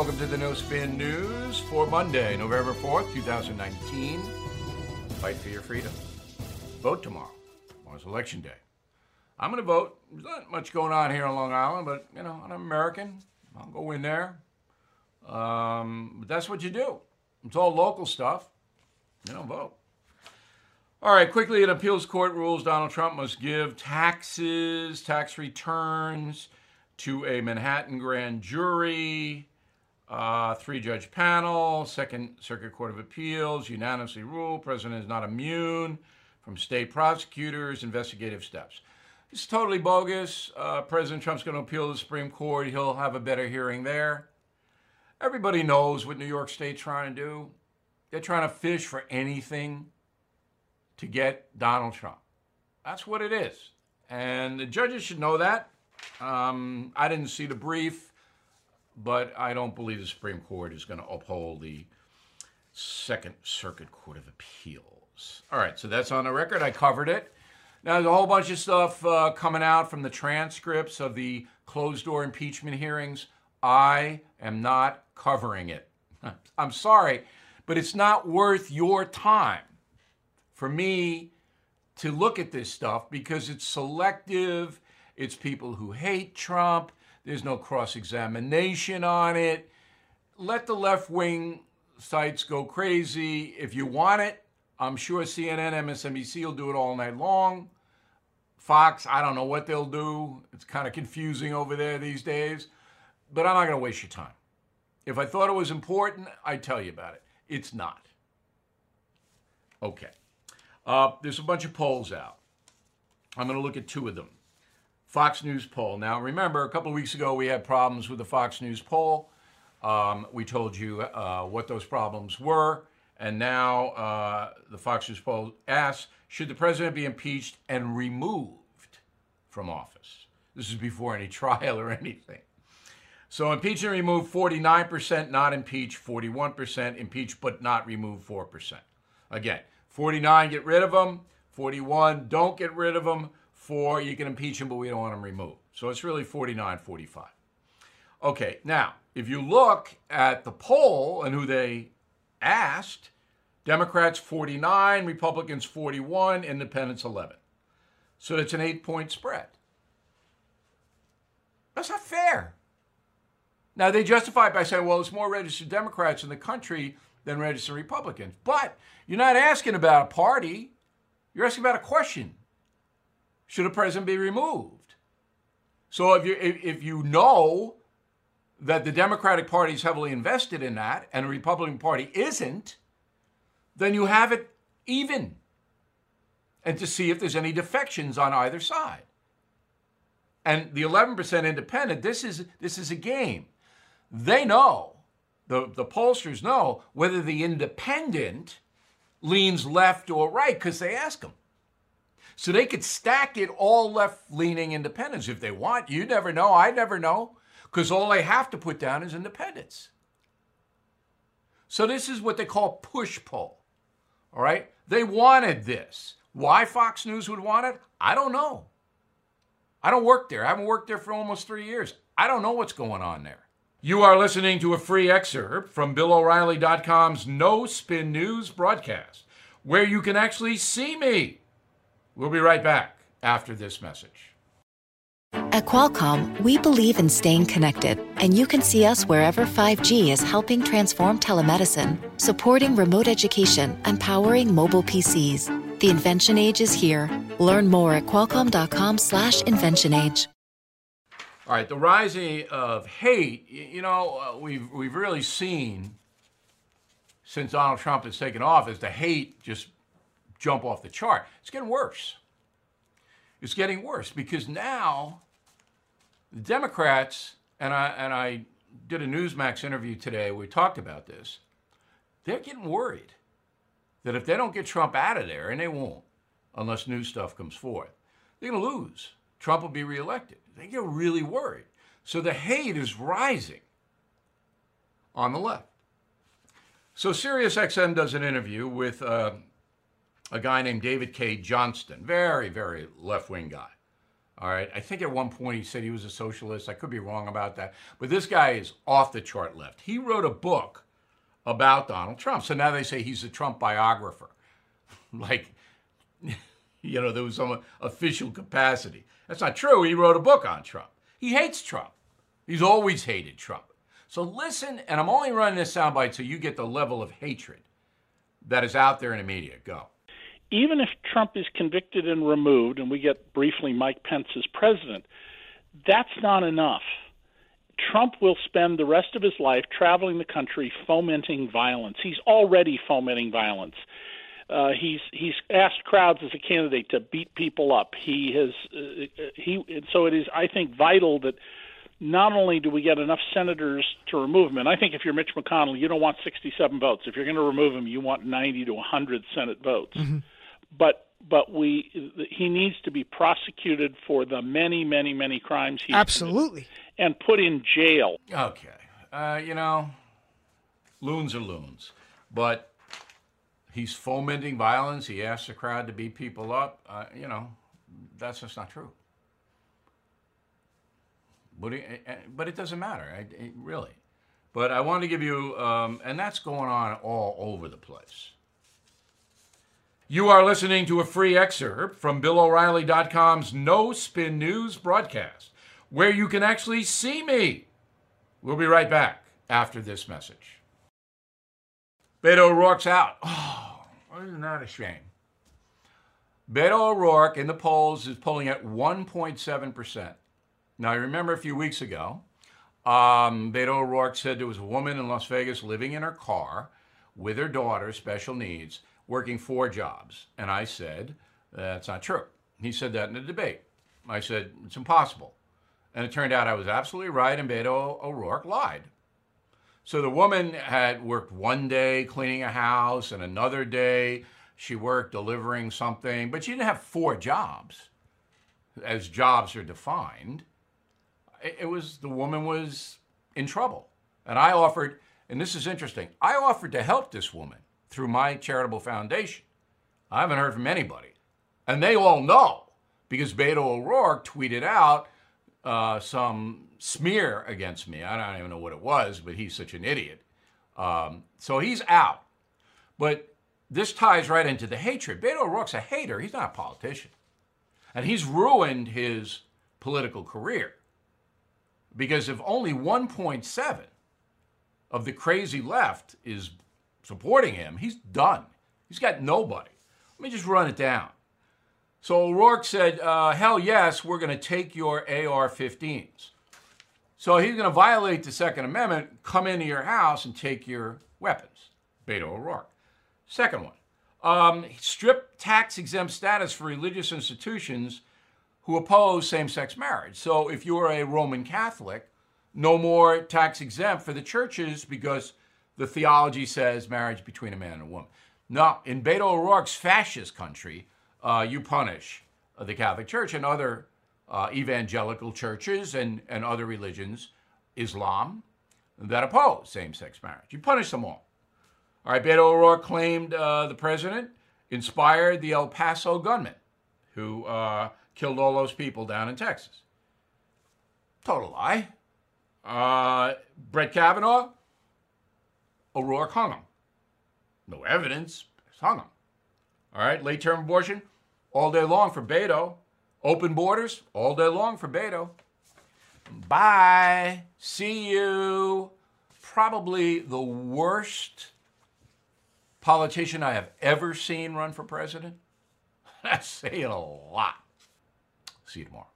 Welcome to the No Spin News for Monday, November 4th, 2019. Fight for your freedom. Vote tomorrow. Tomorrow's election day. I'm going to vote. There's not much going on here on Long Island, but, you know, I'm American. I'll go in there. Um, but that's what you do. It's all local stuff. You don't vote. All right, quickly, an appeals court rules Donald Trump must give taxes, tax returns to a Manhattan grand jury, uh, three judge panel, Second Circuit Court of Appeals unanimously ruled president is not immune from state prosecutors' investigative steps. It's totally bogus. Uh, president Trump's going to appeal to the Supreme Court. He'll have a better hearing there. Everybody knows what New York State's trying to do. They're trying to fish for anything to get Donald Trump. That's what it is. And the judges should know that. Um, I didn't see the brief, but I don't believe the Supreme Court is going to uphold the Second Circuit Court of Appeals. All right, so that's on the record. I covered it. Now, there's a whole bunch of stuff uh, coming out from the transcripts of the closed door impeachment hearings. I am not covering it. I'm sorry, but it's not worth your time for me to look at this stuff because it's selective. It's people who hate Trump. There's no cross examination on it. Let the left wing sites go crazy. If you want it, I'm sure CNN, MSNBC will do it all night long. Fox, I don't know what they'll do. It's kind of confusing over there these days. But I'm not going to waste your time. If I thought it was important, I'd tell you about it. It's not. Okay. Uh, there's a bunch of polls out. I'm going to look at two of them. Fox News poll. Now, remember, a couple weeks ago we had problems with the Fox News poll. Um, we told you uh, what those problems were, and now uh, the Fox News poll asks Should the president be impeached and removed from office? This is before any trial or anything. So, impeach and remove 49%, not impeach 41%, impeach but not remove 4%. Again, 49, get rid of them. 41, don't get rid of them. Four, you can impeach them, but we don't want them removed. So it's really 49 45. Okay, now, if you look at the poll and who they asked, Democrats 49, Republicans 41, Independents 11. So it's an eight point spread. That's not fair. Now, they justify it by saying, well, there's more registered Democrats in the country than registered Republicans. But you're not asking about a party, you're asking about a question. Should a president be removed? So if you if, you know that the Democratic Party is heavily invested in that and the Republican Party isn't, then you have it even. And to see if there's any defections on either side. And the 11% independent, this is this is a game. They know, the, the pollsters know whether the independent leans left or right because they ask them. So they could stack it all left leaning independents if they want. You never know. I never know because all they have to put down is independents. So this is what they call push poll. All right? They wanted this. Why Fox News would want it? I don't know. I don't work there. I haven't worked there for almost three years. I don't know what's going on there. You are listening to a free excerpt from BillO'Reilly.com's No Spin News broadcast, where you can actually see me. We'll be right back after this message. At Qualcomm, we believe in staying connected, and you can see us wherever 5G is helping transform telemedicine, supporting remote education, and powering mobile PCs. The invention age is here. Learn more at qualcomm.com/slash invention age. All right, the rising of hate, you know, uh, we've, we've really seen since Donald Trump has taken office, the hate just jump off the chart. It's getting worse. It's getting worse because now the Democrats, and I, and I did a Newsmax interview today, we talked about this, they're getting worried that if they don't get Trump out of there, and they won't unless new stuff comes forth, they're going to lose. Trump will be reelected. They get really worried. So the hate is rising on the left. So SiriusXM does an interview with uh, a guy named David Cay Johnston, very, very left wing guy. All right. I think at one point he said he was a socialist. I could be wrong about that. But this guy is off the chart left. He wrote a book about Donald Trump. So now they say he's a Trump biographer. like, you know, there was some official capacity. That's not true. He wrote a book on Trump. He hates Trump. He's always hated Trump. So listen, and I'm only running this soundbite so you get the level of hatred that is out there in the media. Go. Even if Trump is convicted and removed, and we get briefly Mike Pence as president, that's not enough. Trump will spend the rest of his life traveling the country fomenting violence. He's already fomenting violence. Uh, he's he's asked crowds as a candidate to beat people up. He has uh, he so it is I think vital that not only do we get enough senators to remove him, and I think if you're Mitch McConnell, you don't want 67 votes. If you're going to remove him, you want 90 to 100 Senate votes. Mm-hmm. But but we he needs to be prosecuted for the many many many crimes he absolutely and put in jail. Okay, uh, you know, loons are loons, but he's fomenting violence. He asks the crowd to beat people up. Uh, you know, that's just not true. But it, eh, eh, but it doesn't matter, it, really. But I want to give you, um, and that's going on all over the place. You are listening to a free excerpt from BillO'Reilly.com's No Spin News broadcast, where you can actually see me. We'll be right back after this message. Beto O'Rourke's out. Oh, isn't that a shame? Beto O'Rourke in the polls is polling at 1.7%. Now, I remember a few weeks ago, um, Beto O'Rourke said there was a woman in Las Vegas living in her car with her daughter, special needs, working four jobs. And I said, that's not true. He said that in a debate. I said, it's impossible. And it turned out I was absolutely right, and Beto O'Rourke lied. So the woman had worked one day cleaning a house and another day she worked delivering something, but she didn't have four jobs as jobs are defined. It was the woman was in trouble. And I offered, and this is interesting, I offered to help this woman through my charitable foundation. I haven't heard from anybody. And they all know because Beto O'Rourke tweeted out uh, some smear against me. I don't even know what it was, but he's such an idiot. Um, so he's out. But this ties right into the hatred. Beto O'Rourke's a hater. He's not a politician. And he's ruined his political career. Because if only 1.7 of the crazy left is supporting him, he's done. He's got nobody. Let me just run it down. So O'Rourke said, uh, hell yes, we're going to take your AR 15s. So he's going to violate the Second Amendment, come into your house and take your weapons. Beto O'Rourke. Second one, um, strip tax exempt status for religious institutions who oppose same sex marriage. So if you're a Roman Catholic, no more tax exempt for the churches because the theology says marriage between a man and a woman. Now, in Beto O'Rourke's fascist country, uh, you punish the Catholic Church and other uh, evangelical churches and, and other religions, Islam, that oppose same sex marriage. You punish them all. All right, Beto O'Rourke claimed uh, the president inspired the El Paso gunman who uh, killed all those people down in Texas. Total lie. Uh, Brett Kavanaugh, O'Rourke hung him. No evidence, hung him. All right, late term abortion, all day long for Beto. Open borders all day long for Beto. Bye. See you. Probably the worst politician I have ever seen run for president. That's saying a lot. See you tomorrow.